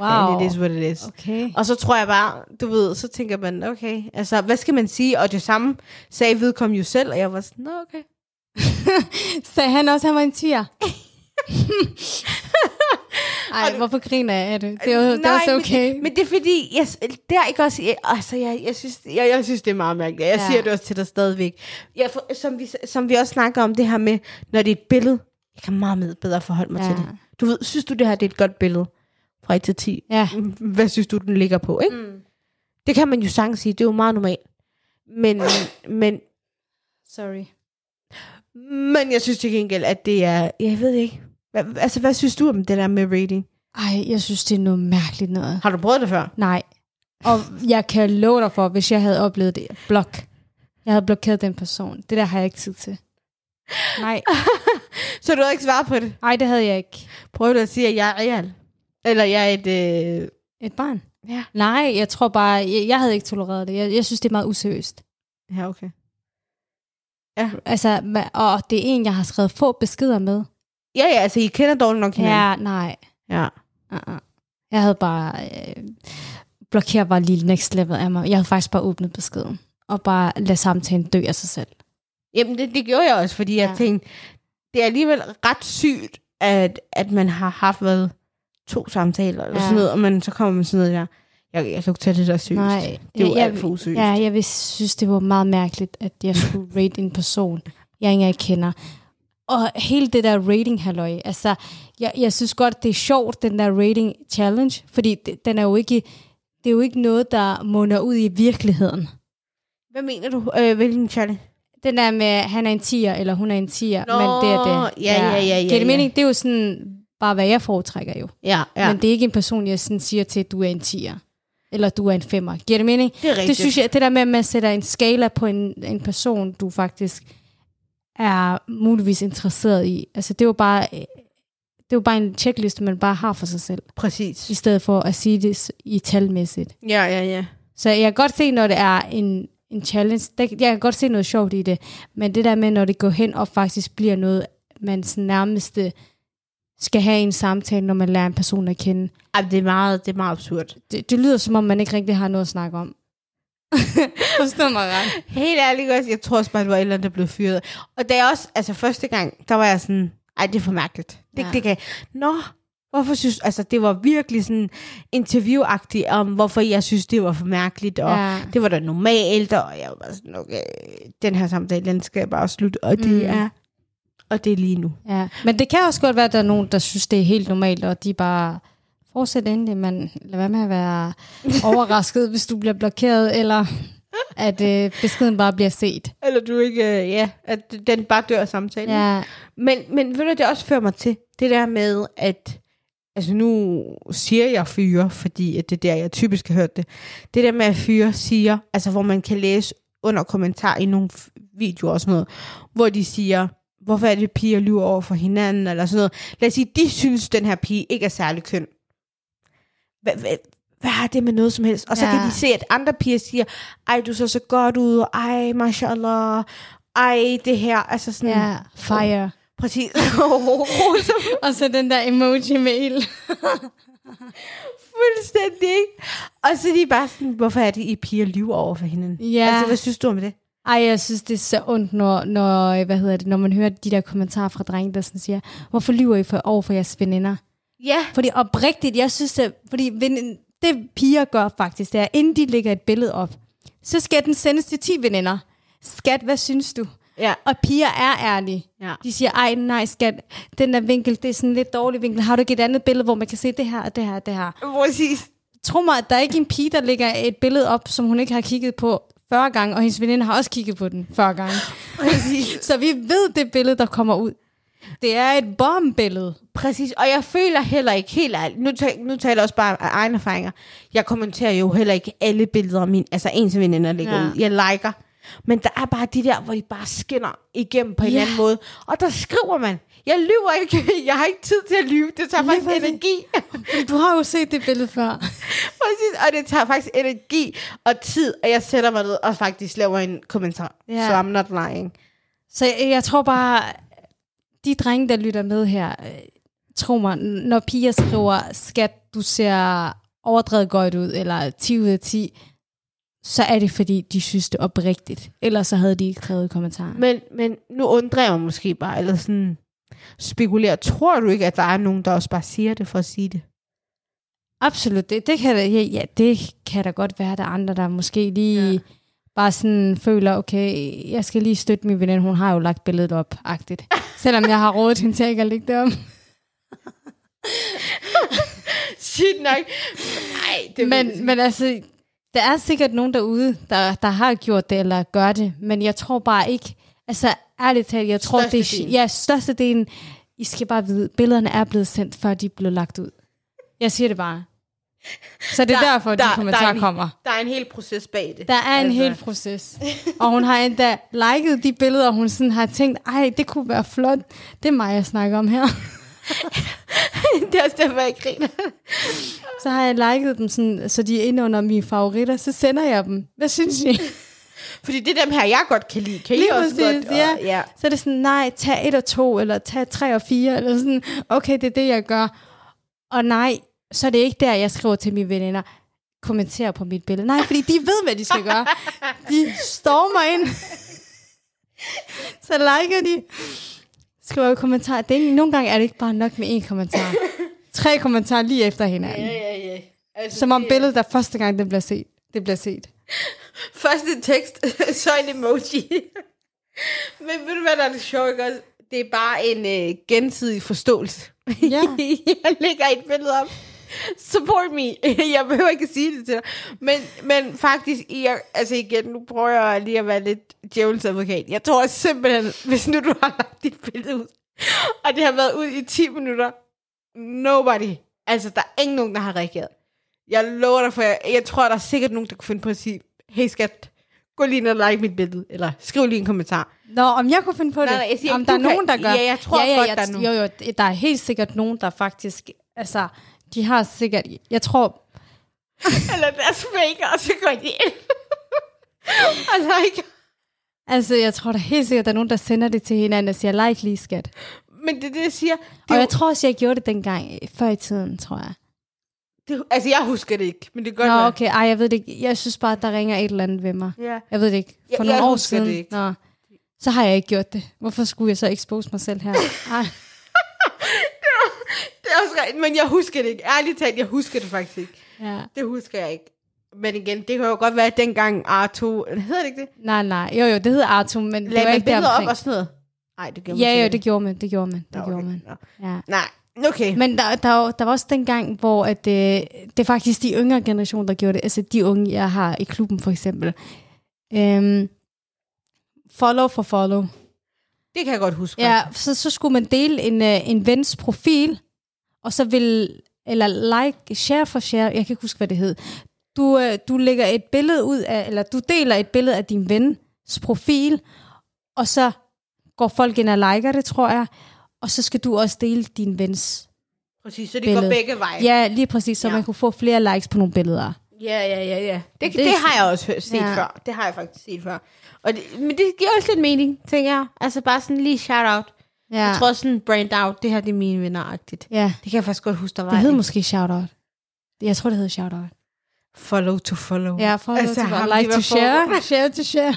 Wow. And it is what it is. Okay. Og så tror jeg bare, du ved, så tænker man, okay, altså, hvad skal man sige? Og det samme sagde vedkommende jo selv, og jeg var sådan, nå, okay. Sagde han også, at han var en tiger? Ej, hvorfor griner jeg af det? Det er, jo, det er også okay. Men, men det er fordi, jeg, der er ikke også, jeg, altså, jeg, jeg, synes, jeg, jeg synes, det er meget mærkeligt. Jeg Ja. siger det også til dig stadigvæk. Jeg, for, som, vi, som vi også snakker om det her med, når det er et billede, jeg kan meget med bedre forholde mig ja. til det. Du ved, synes du, det her det er et godt billede? Fra 1 til 10. Ja. Hvad synes du, den ligger på, ikke? Mm. Det kan man jo sagtens sige, det er jo meget normalt. Men, men, Sorry. men jeg synes til gengæld, at det er, jeg ved ikke. Altså, hvad synes du om det der med rating? Ej, jeg synes, det er noget mærkeligt noget. Har du prøvet det før? Nej. Og jeg kan love dig for, hvis jeg havde oplevet det, blok. Jeg havde blokeret den person. Det der har jeg ikke tid til. Nej, Så du har ikke svaret på det? Ej det havde jeg ikke. Prøv du at sige, at jeg er real? Eller jeg er et... Øh... Et barn? Ja. Nej, jeg tror bare, jeg, jeg havde ikke tolereret det. Jeg, jeg synes, det er meget useriøst. Ja, okay. Altså, ma- og det er en, jeg har skrevet få beskeder med. Ja, ja, altså I kender dårligt nok hinanden. Ja, nej. Ja. Uh-uh. Jeg havde bare... Øh, blokeret bare lige next level af mig. Jeg havde faktisk bare åbnet beskeden. Og bare lade samtalen dø af sig selv. Jamen, det, det gjorde jeg også, fordi jeg Ja. tænkte, det er alligevel ret sygt, at, at man har haft været to samtaler, eller Ja. sådan noget, og man, så kommer man sådan noget der. Jeg, jeg kan ikke tage det der seriøst. Nej, det jo jeg- alt for useriøst. Ja, jeg vil synes, det var meget mærkeligt, at jeg skulle rate en person, jeg ikke engang kender. Og hele det der rating halløj, altså, jeg, jeg synes godt, det er sjovt, den der rating challenge, fordi det, den er jo ikke, det er jo ikke noget, der munder ud i virkeligheden. Hvad mener du? Øh, hvilken challenge? Den der med, han er en tiger, eller hun er en tiger, Nå, men det er det. ja, ja, ja, ja, det ja. mening? Det er jo sådan, bare hvad jeg foretrækker jo. Ja, ja. Ja. Men det er ikke en person, jeg sådan siger til, at du er en tiger. Eller du er en femmer. Giver det mening? det er rigtigt. Det synes jeg, det der med, at man sætter en skala på en, en person, du faktisk er muligvis interesseret i. Altså det er jo bare, det er jo bare en checkliste, man bare har for sig selv. Præcis. I stedet for at sige det i talmæssigt. Ja, ja, ja. Så jeg kan godt se, når det er en, en challenge. Det, jeg kan godt se noget sjovt i det. Men det der med, når det går hen og faktisk bliver noget, man nærmeste skal have en samtale, når man lærer en person at kende. Ej, det er meget, det er meget absurd. Det, det lyder som om, man ikke rigtig har noget at snakke om. Forstår mig ret. Helt ærligt også, jeg tror også bare, det var et eller andet, der blev fyret. Og da jeg også, altså første gang, der var jeg sådan, ej, det er for mærkeligt. Det, Ja. det kan Nå, hvorfor synes, altså det var virkelig sådan interviewagtigt om, hvorfor jeg synes, det var for mærkeligt, og Ja. det var da normalt, og jeg var sådan, okay, den her samtale, den skal jeg bare slutte, og det Mm. er, og det er lige nu. Ja, men det kan også godt være, at der er nogen, der synes, det er helt normalt, og de bare fortsætter endelig, men lad være med at være overrasket, hvis du bliver blokeret, eller at øh, beskeden bare bliver set. Eller du ikke, øh, ja, at den bare dør af samtalen. Ja, Men, men ved du, det også fører mig til det der med, at altså nu siger jeg fyre, fordi at det er der, jeg typisk har hørt det. Det der med, at fyre siger, altså hvor man kan læse under kommentar i nogle videoer og sådan noget, hvor de siger, hvorfor er det, piger lyver over for hinanden, eller sådan noget. Lad os sige, de synes, den her pige ikke er særlig køn. Hvad, hvad, hvad har det med noget som helst? Og så ja. Kan de se, at andre piger siger, ej, du så så godt ud, ej, mashallah, ej, det her, altså sådan, ja, fire. præcis. Og så den der emoji med ild. Fuldstændig? Og så er de bare sådan, hvorfor er det, I piger lyver over for hinanden? Ja. Altså, hvad synes du om det? Ej, jeg synes, det er så ondt, når, når, hvad hedder det, når man hører de der kommentarer fra drenge, der sådan siger, hvorfor lyver I for, over for jeres veninder? Ja. Fordi oprigtigt, jeg synes, det, fordi ven- det piger gør faktisk, det er, inden de lægger et billede op, så skal den sendes til 10 veninder. Skat, hvad synes du? Ja. Og piger er ærlige. Ja. De siger, ej nej skat, den der vinkel, det er sådan en lidt dårlig vinkel. Har du ikke et andet billede, hvor man kan se det her og det her og det her? Præcis. Tro mig, at der er ikke en pige, der lægger et billede op, som hun ikke har kigget på 40 gange, og hendes veninde har også kigget på den 40 gange. Præcis. Så vi ved det billede, der kommer ud. Det er et bombillede. Præcis. Og jeg føler heller ikke helt ærligt, nu, nu taler jeg også bare af egne erfaringer, jeg kommenterer jo heller ikke alle billeder af min, altså ens veninder lægger Ja. ud. Jeg liker. Men der er bare de der, hvor de bare skinner igennem på en Ja. anden måde. Og der skriver man, jeg lyver ikke, jeg har ikke tid til at lyve, det tager Lige faktisk præcis. energi. Du har jo set det billede før. Præcis, og det tager faktisk energi og tid, at jeg sætter mig ned og faktisk laver en kommentar. Yeah. Så I'm not lying. Så jeg, jeg tror bare, de drenge, der lytter med her, øh, tro mig, når piger skriver, skat, du ser overdrevet godt ud, eller 10 ud af 10, så er det fordi, de synes det oprigtigt. Ellers så havde de ikke skrevet i kommentarer. Men, men nu undrer jeg mig måske bare, eller sådan spekulerer. Tror du ikke, at der er nogen, der også bare siger det for at sige det? Absolut, det, det, kan da, ja, ja, det kan da godt være, der er andre, der måske lige Ja. Bare sådan føler, okay, jeg skal lige støtte min veninde, hun har jo lagt billedet op, agtigt. Selvom jeg har rådet hende til ikke at lægge det op. Shit nok. Nej, det Men, men altså, der er sikkert nogen derude, der, der har gjort det, eller gør det, men jeg tror bare ikke, altså ærligt talt, jeg tror, det er, ja, størstedelen, I skal bare vide, billederne er blevet sendt, før de blev lagt ud. Jeg siger det bare. Så det er Der- derfor, de der- kommentarer der er en- kommer. Der er en hel proces bag det. Der er en Altså. hel proces. Og hun har endda liket de billeder, og hun sådan har tænkt, ej, det kunne være flot. Det er mig, jeg snakker om her. det er også derfor, jeg griner. Så har jeg liket dem, sådan, så de er inde under mine favoritter. Så sender jeg dem. Hvad synes I? Fordi det er dem her, jeg godt kan lide. Kan I Lige også præcis, godt? Og, ja. ja. Så er det sådan, nej, tag et og to, eller tag tre og fire, eller sådan, okay, det er det, jeg gør. Og nej, så er det ikke der, jeg skriver til mine veninder, kommenter på mit billede. Nej, fordi de ved, hvad de skal gøre. De stormer ind. så liker de. Skriver i kommentar. Det er nogle gange er det ikke bare nok med én kommentar. Tre kommentarer lige efter hinanden. ja, ja. Altså, Som om det- billedet, der første gang, det bliver set. Det bliver set. Først en tekst, så en emoji. Men ved du, hvad der er det sjovt, ikke også? Det er bare en øh, gensidig forståelse. Ja. jeg lægger et billede op. support me. jeg behøver ikke at sige det til dig. Men, men faktisk, jeg, altså igen, nu prøver jeg lige at være lidt djævelens advokat. Jeg tror simpelthen, hvis nu du har lagt dit billede ud, og det har været ud i 10 minutter, nobody, altså der er ingen nogen, der har reageret. Jeg lover dig for, jeg, jeg tror, der er sikkert nogen, der kunne finde på at sige, hey skat, gå lige ned og like mit billede, eller skriv lige en kommentar. Nå, om jeg kunne finde på det? Nej, nej, jeg siger om der er nogen, der gør? Ja, jeg tror godt, jeg, der er nogen. Jo, jo, der er helt sikkert nogen, der faktisk... Altså, de har sikkert... Jeg tror... eller deres fake, og så går de ind. og like. Altså, jeg tror da helt sikkert, der er nogen, der sender det til hinanden og siger, like lige, skat. Men det er det, jeg siger. Det Og jeg jo- tror også, jeg gjorde det dengang, før i tiden, tror jeg. Det, altså, jeg husker det ikke, men det godt Nå, være. okay. Ej, jeg ved det ikke. Jeg synes bare, at der ringer et eller andet ved mig. Ja. Jeg ved det ikke. For Jeg- nogle jeg år siden. det ikke. Nå, så har jeg ikke gjort det. Hvorfor skulle jeg så expose mig selv her? Ej. Det også rigtigt, men jeg husker det ikke. Ærligt talt, jeg husker det faktisk ikke. Ja. Det husker jeg ikke. Men igen, det kan jo godt være, at dengang R2... Hedder det ikke det? Nej, nej. Jo, jo, det hedder Artum, men det Lagde var man ikke billeder op deromkring. og sådan noget? Nej, det gjorde man Ja, jo, det gjorde man. Det gjorde man. Det Nå, gjorde okay. man. Ja. Nej, okay. Men, der, der, var- der var også dengang, hvor at, øh, det er faktisk de yngre generationer, der gjorde det. Altså de unge, jeg har i klubben for eksempel. Øhm, follow for follow. det kan jeg godt huske. Ja, så, så skulle man dele en, øh, en vens profil, og så vil, eller like, share for share, jeg kan ikke huske, hvad det hed. Du, øh, du lægger et billede ud af, eller du deler et billede af din vens profil, og så går folk ind og liker det, tror jeg, og så skal du også dele din vens. Præcis, så det billede. går begge veje. Ja, lige præcis, så Ja. man kunne få flere likes på nogle billeder. Ja, ja, ja, ja. Det, det, Det- har jeg også set Ja. før. Det har jeg faktisk set før. Og det, men det giver også lidt mening, tænker jeg. Altså bare sådan lige shout-out. Ja, Jeg tror sådan brand out, det her det er mine venner-agtigt. ja. Det kan jeg faktisk godt huske, der var. det hed en måske shoutout. Jeg tror, det hedder shoutout. Follow to follow. Ja, for Altså, altså, ham, like to share, for- share to share.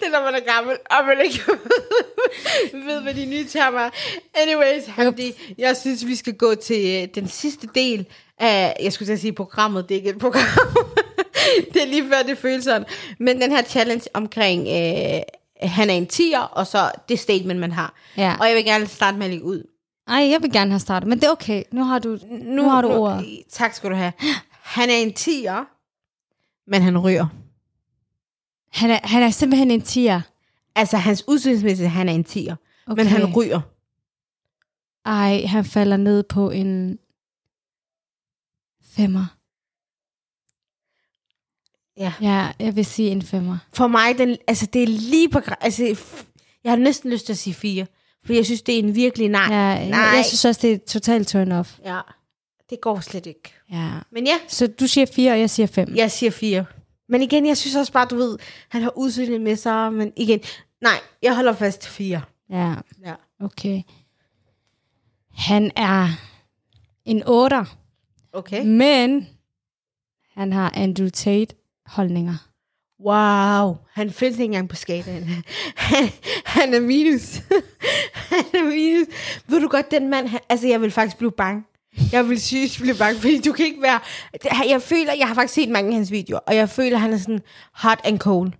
det er, når man er gammel, og man ikke ved, hvad de nye termer er. Anyways, Hamdi, jeg synes, vi skal gå til øh, den sidste del af, jeg skulle sige programmet, det er ikke et program. det er lige før, det føles sådan. Men den her challenge omkring, øh, han er en tiger, og så det statement, man har. Ja. Og jeg vil gerne starte med at lægge ud. Ej, jeg vil gerne have startet, men det er okay. Nu har du, nu, nu har du ordet. Tak skal du have. Han er en tiger, men han ryger. Han er, han er simpelthen en tiger. Altså, hans udseendsmæssigt, han er en tiger. Okay. Men han ryger. Ej, han falder ned på en femmer. Ja. Ja, jeg vil sige en femmer. For mig, den, altså, det er lige på... Altså, jeg har næsten lyst til at sige fire. For jeg synes, det er en virkelig nej. Ja, nej. jeg synes også, det er totalt turn off. Ja, det går slet ikke. Ja. Men ja, Så du siger fire, og jeg siger fem. jeg siger fire. Men igen, jeg synes også bare, du ved, han har udseende med sig, men igen, nej, jeg holder fast til fire. Ja, Ja. okay. Han er en otter, Okay. men han har Andrew Tate holdninger. Wow, han følte ikke engang på skalaen. Han, han er minus. han er minus. Ved du godt, den mand, han, altså jeg vil faktisk blive bange. Jeg vil sygt blive bange, fordi du kan ikke være... Jeg føler, jeg har faktisk set mange af hans videoer, og jeg føler, han er sådan hot and cold.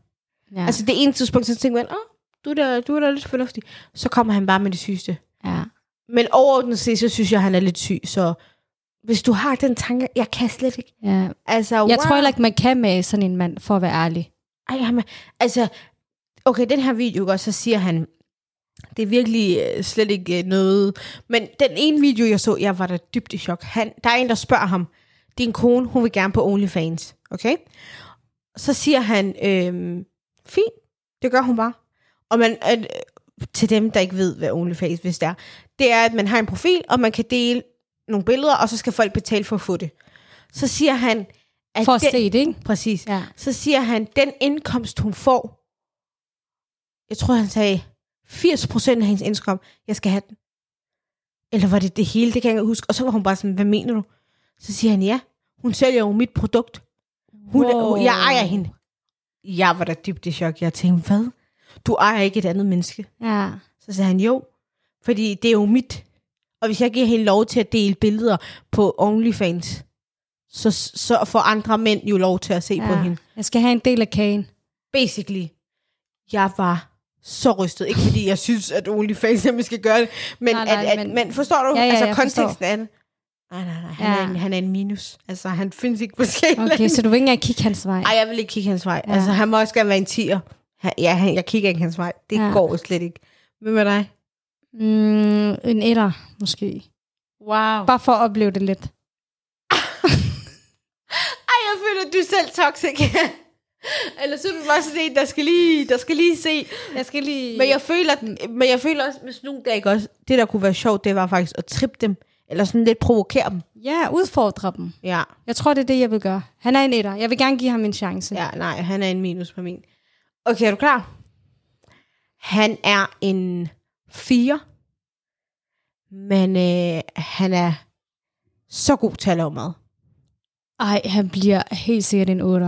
Ja. Altså det ene tidspunkt, så tænker man, åh, du er, da, du er da lidt fornuftig. Så kommer han bare med det sygeste. ja. Men overordnet set, så synes jeg, han er lidt syg, så hvis du har den tanke, jeg kan slet ikke. ja. Altså, Jeg wow. tror heller ikke, man kan med sådan en mand, for at være ærlig. Ej, jamen, altså, okay, den her video, også, så siger han, det er virkelig øh, slet ikke øh, noget. Men den ene video, jeg så, jeg var da dybt i chok. Han, der er en, der spørger ham, din kone, hun vil gerne på OnlyFans, okay? Så siger han, øhm, fint, det gør hun bare. Og man, øh, til dem, der ikke ved, hvad OnlyFans hvis det er, det er, at man har en profil, og man kan dele nogle billeder, og så skal folk betale for at få det. Så siger han, at For at den, se det, ikke? Præcis Ja. så siger han, den indkomst, hun får, jeg tror, han sagde, 80% af hendes indkomst, jeg skal have den. Eller var det det hele, det kan jeg ikke huske. Og så var hun bare sådan, hvad mener du? Så siger han, ja, hun sælger jo mit produkt. Hun, Wow. Jeg ejer hende. Jeg var da dybt i chok. Jeg tænkte, hvad? Du ejer ikke et andet menneske. Ja. Så sagde han, jo, fordi det er jo mit. Og hvis jeg giver hende lov til at dele billeder på OnlyFans, så, så får andre mænd jo lov til at se ja. på hende Jeg skal have en del af kagen. basically, jeg var så rystet. Ikke fordi jeg synes, at OnlyFans nemlig skal gøre det, men, Nej, nej, nej, nej, at, at, men- men forstår du? Ja, ja, altså konteksten forstår. af det. Nej, nej, nej. Han, Ja. er en, han er en minus. Altså, han findes ikke på skalaen. Okay, så du vil ikke engang kigge hans vej? Ej, jeg vil ikke kigge hans vej. Ja. Altså, han må også gerne være en tiger. Han, ja, han, jeg kigger ikke hans vej. Det Ja. går slet ikke. Hvem er dig? Mm, en etter, måske. Wow. Bare for at opleve det lidt. Ej, jeg føler, at du er selv toxic. Eller så er du bare sådan en, der skal lige, der skal lige se. Jeg skal lige... Men jeg føler, men jeg føler også, nogle dage ikke også, det der kunne være sjovt, det var faktisk at trippe dem. Eller sådan lidt provokere dem. Ja, udfordre dem. Ja. Jeg tror, det er det, jeg vil gøre. Han er en etter. Jeg vil gerne give ham en chance. Ja, nej, han er en minus på min. Okay, er du klar? Han er en 4. Men øh, han er så god til at lave mad. Ej, han bliver helt sikkert en 8.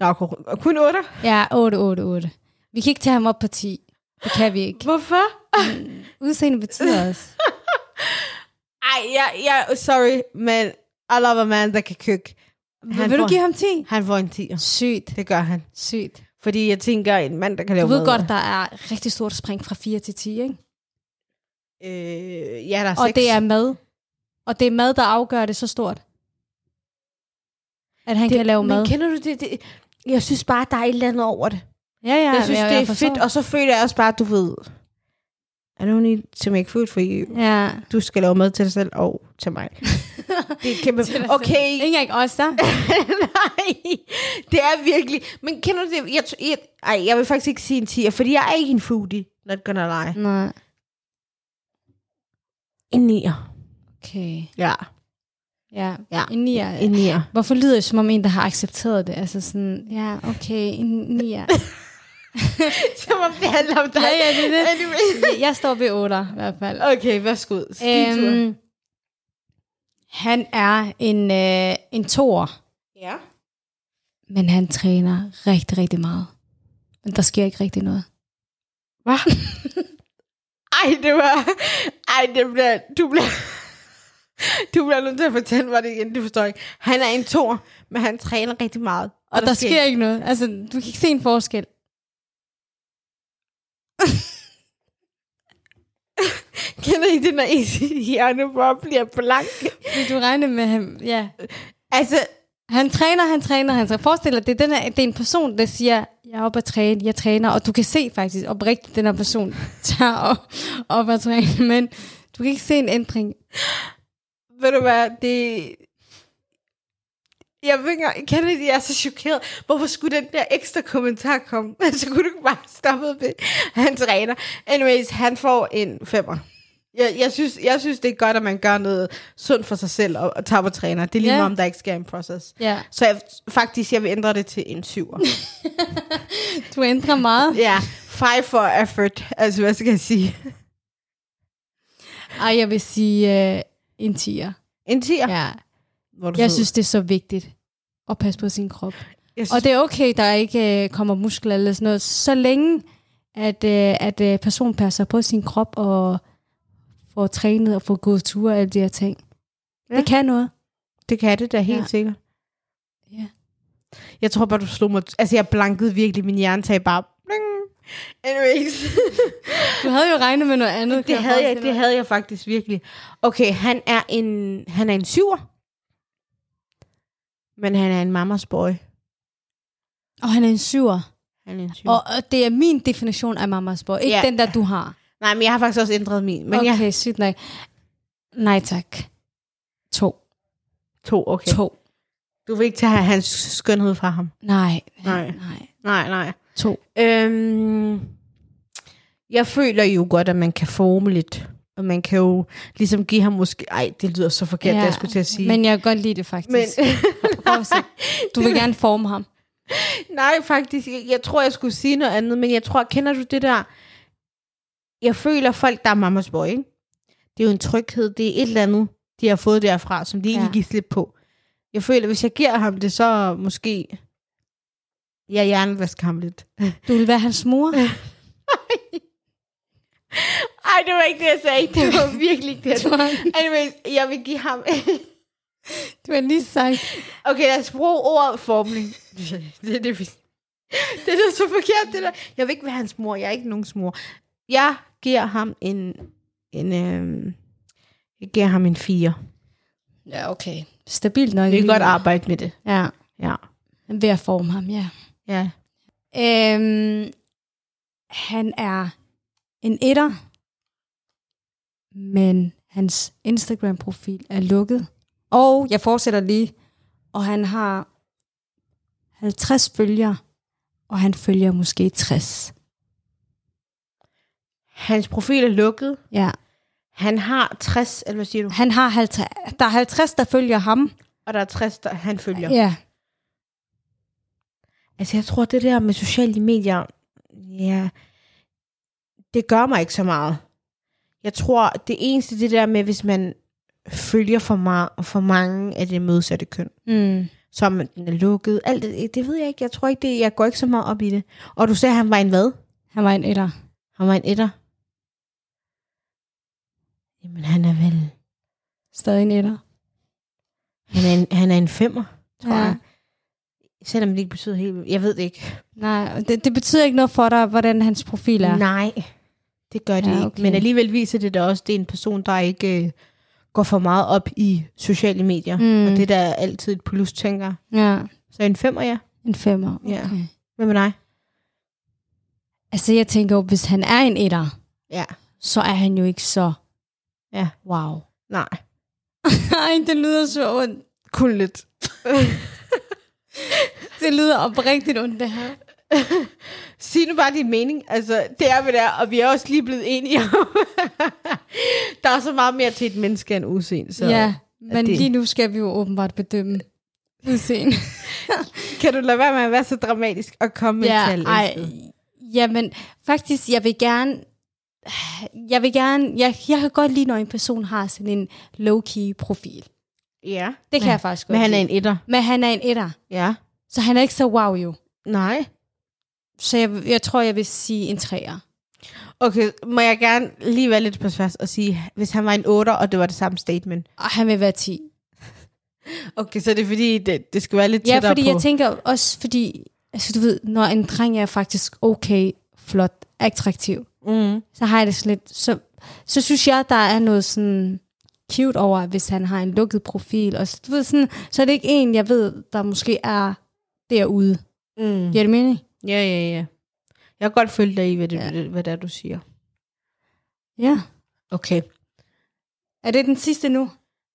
Nå, kun- kun 8. Ja, 8, 8, 8. Vi kan ikke tage ham op på 10. Det kan vi ikke. Hvorfor? Udseende betyder også. Ej, jeg, jeg, sorry, men I love a man, der kan køkke. Han vil du får, give ham 10? Han får en 10. Sygt. Det gør han. Sygt. Fordi jeg tænker, en mand, der kan lave Du ved mad. godt, der er rigtig stort spring fra 4 til 10, ikke? Øh, ja, der er Og seks. det er mad. Og det er mad, der afgør det så stort. At han det, kan lave mad. Men kender du det, det? Jeg synes bare, der er et eller andet over det. Ja, ja. jeg synes, jeg, det er jeg fedt, og så føler jeg også bare, at du ved, I don't need to make food for you. Ja. Du skal lave mad til dig selv og til mig. det er kæmpe... Okay, Ikke engang os, der. nej, det er virkelig... Men kender du det? Jeg, jeg, ej, jeg vil faktisk ikke sige en 10, fordi jeg er ikke en foodie. Not gonna lie. Nej. En 9'er. Okay. Ja, Ja. Ja. En nier. en 9'er. Hvorfor lyder det som om en, der har accepteret det? Altså sådan, ja, okay, en nier. Som om det handler om dig. Ja, ja, det det. Anyway. Jeg står ved 8 i hvert fald. Okay, værsgo. Øhm, han er en, øh, en toer, Ja. men han træner rigtig, rigtig meget. Men der sker ikke rigtig noget. Hvad? Ej, det var... Ej, det bliver... Du bliver... Du bliver nødt til at fortælle mig det igen, det forstår jeg ikke. Han er en tor, men han træner rigtig meget. Og, og der, der sker ikke noget. Altså, du kan ikke se en forskel. Kender I det, når I hjerne bare bliver blank? Vil du regne med ham? Ja. Altså, Han træner, han træner, han træner. Forestil dig, det er, den her, det er en person, der siger, jeg er oppe at træne, jeg træner, og du kan se faktisk oprigtigt, den her person tager op, op at træne, men du kan ikke se en ændring. ved du hvad, det... Jeg ved ikke, engang- kender det, jeg er så chokeret. Hvorfor skulle den der ekstra kommentar komme? Så kunne du ikke bare stoppe ved, han træner. Anyways, han får en femmer. Jeg, jeg, synes, jeg synes, det er godt, at man gør noget sundt for sig selv og, og tager på træner. Det er lige yeah. om der ikke sker en proces. Ja, Så jeg, faktisk, jeg vil ændre det til en syver. du ændrer meget. Ja, five for effort. Altså, hvad skal jeg sige? Ej, jeg vil sige uh, en tiger. En tier. Ja. Hvor du Jeg sød. synes, det er så vigtigt at passe på sin krop. synes, Og det er okay, der ikke øh, kommer muskler eller sådan noget, så længe at, øh, at øh, personen passer på sin krop og får trænet og får gået ture og alle de her ting. Ja. Det kan noget. Det kan det da helt Ja. sikkert. Ja. Jeg tror bare, du slog mig... Altså, jeg blankede virkelig min hjerne tag bare... Bling. Anyways. Du havde jo regnet med noget andet. det, havde jeg, det havde jeg faktisk virkelig. Okay, han er en, han er en syver. Men han er en mamas boy. Og han er en syver. Han er en syver. Og, og det er min definition af mammas boy. Ikke Ja. den der, du har. Nej, men jeg har faktisk også ændret min. Men okay. jeg sygt nok. Nej tak. To. to, okay. To. Du vil ikke tage hans skønhed fra ham. Nej. Nej. Nej. Nej, nej. To. Øhm, jeg føler jo godt, at man kan forme lidt. Og man kan jo ligesom give ham måske... Ej, det lyder så forkert, ja, det jeg skulle til at sige. Men jeg kan godt lide det faktisk. men. Du vil gerne forme ham. nej, faktisk. Jeg, tror, jeg skulle sige noget andet. Men jeg tror, kender du det der... Jeg føler folk, der er mammas boy, ikke? Det er jo en tryghed. Det er et eller andet, de har fået derfra, som de ikke Ja. giver slip på. Jeg føler, hvis jeg giver ham det, så måske... Jeg hjernevasker ham lidt. Du vil være hans mor. Ej, det var ikke det, jeg sagde. Det var virkelig ikke det, Anyways, jeg vil give ham... du har lige sagt. Okay, lad os bruge ordet formning. Det er det, vi... Det er så forkert, det der. Jeg vil ikke være hans mor. Jeg er ikke nogens mor. Jeg giver ham en... en øhm, jeg giver ham en fire. Ja, okay. Stabilt nok. Vi kan godt arbejde med det. Ja, Ja. ved at forme ham, ja. Ja. Øhm, han er en etter, men hans Instagram-profil er lukket. Og jeg fortsætter lige, og han har 50 følgere, og han følger måske 60. Hans profil er lukket. Ja. Han har 60, eller hvad siger du? Han har 50, der er 50, der følger ham. Og der er 60, der han følger. Ja. Altså, jeg tror, det der med sociale medier, ja, det gør mig ikke så meget. Jeg tror, det eneste det der med, hvis man følger for, meget, for mange af det modsatte køn, Mm. som den er lukket, alt det, det ved jeg ikke. Jeg tror ikke, det, jeg går ikke så meget op i det. Og du sagde, at han var en hvad? Han var en etter. Han var en etter. Jamen, han er vel... Stadig en etter. Han er en, han er en femmer, tror Ja. jeg. Selvom det ikke betyder helt... Jeg ved det ikke. Nej, det, det betyder ikke noget for dig, hvordan hans profil er. Nej, det gør Ja, okay. ikke. Men alligevel viser det da også, at det er en person, der ikke øh, går for meget op i sociale medier. Mm. Og det er da altid et plus, tænker. Ja, Så en femmer, ja. en femmer. Okay. Ja. Hvad med dig? Altså, jeg tænker jo, hvis han er en etter, Ja. så er han jo ikke så... Ja. Wow. Nej. Ej, det lyder så ondt. Kun lidt. Det lyder oprigtigt ondt, det her. Sig nu bare din mening. Altså, det er, hvad det er. Og vi er også lige blevet enige om. der er så meget mere til et menneske end udseende. Så ja, men det- lige nu skal vi jo åbenbart bedømme udseende. kan du lade være med at være så dramatisk og komme med ja, tal? ej, jamen, faktisk, jeg vil gerne... Jeg vil gerne... Jeg, jeg kan godt lide, når en person har sådan en low-key profil. Ja. Det kan men, jeg faktisk godt Men han er en etter. Men han er en etter. Ja. Så han er ikke så wow jo. Nej. Så jeg, jeg tror, jeg vil sige en træer. Okay, må jeg gerne lige være lidt på tværs og sige, hvis han var en 8, og det var det samme statement. Og han vil være 10. Okay, så det er fordi, det, det skal være lidt Ja, tættere fordi på. jeg tænker også, fordi, altså du ved, når en dreng er faktisk okay, flot, attraktiv, mm. så har jeg det sådan lidt, så, så synes jeg, der er noget sådan cute over, hvis han har en lukket profil, og så, du ved, sådan, så er det ikke en, jeg ved, der måske er derude. Mm. Giver det mening? Ja, ja, ja. Jeg kan godt følge dig i, hvad det, Ja. hvad det er, du siger. Ja. Okay. Er det den sidste nu,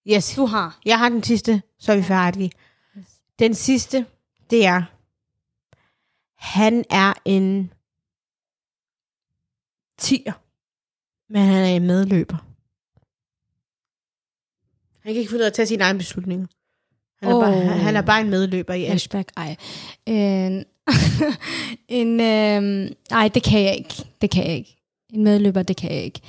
Yes. du har? Jeg har den sidste, så er vi færdige. Den sidste, det er, han er en tier, men han er en medløber. Han kan ikke finde ud af at tage sine egne beslutninger. Han er, Åh. bare, han, han er bare en medløber i alt. Flashback, ej. En, en øhm, ej, det kan jeg ikke. Det kan jeg ikke. En medløber, det kan jeg ikke.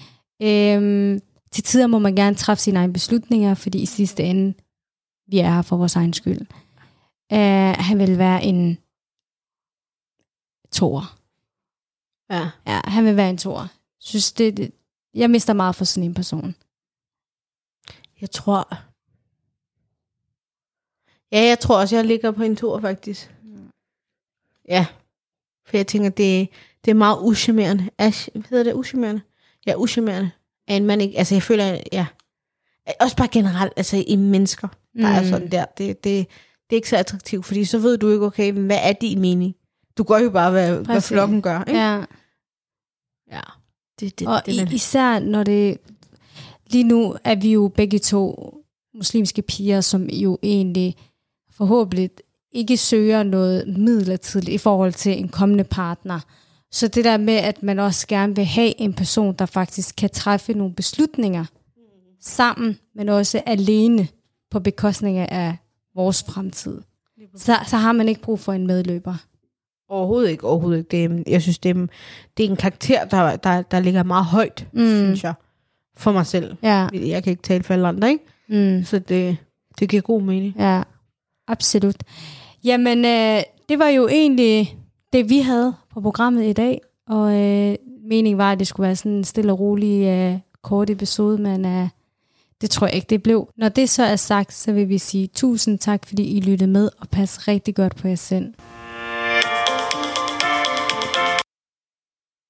Øhm, til tider må man gerne træffe sine egne beslutninger, fordi i sidste ende, vi er her for vores egen skyld. Uh, han vil være en toer. Ja. Ja, han vil være en toer. Synes det, det, jeg mister meget for sådan en person. Jeg tror... Ja, jeg tror også, jeg ligger på en tur, faktisk. Ja. For jeg tænker, det, det er meget uschammerende. Ash, hvad hedder det? Uschammerende? Ja, uschammerende. At en mand ikke... Altså, jeg føler, ja... Også bare generelt, altså i mennesker, der mm. er sådan der. Det, det, det er ikke så attraktivt, fordi så ved du ikke, okay, hvad er din mening? Du gør jo bare, hvad, hvad flokken gør, ikke? Ja. ja. Det, det, Og det, i, det, især når det... Lige nu er vi jo begge to muslimske piger, som jo egentlig forhåbentlig ikke søger noget midlertidigt i forhold til en kommende partner. Så det der med, at man også gerne vil have en person, der faktisk kan træffe nogle beslutninger sammen, men også alene på bekostning af vores fremtid. Så, så har man ikke brug for en medløber. Overhovedet ikke, overhovedet ikke. Det er, jeg synes, det er, det er en karakter, der, der, der ligger meget højt, mm. synes jeg, for mig selv. Ja, Jeg kan ikke tale for alle andre, ikke? mm. Så det, det giver god mening. Ja, absolut. Jamen, øh, det var jo egentlig det, vi havde på programmet i dag. Og øh, meningen var, at det skulle være sådan en stille og rolig, øh, kort episode, men øh, det tror jeg ikke, det blev. Når det så er sagt, så vil vi sige tusind tak, fordi I lyttede med, og pas rigtig godt på jer selv.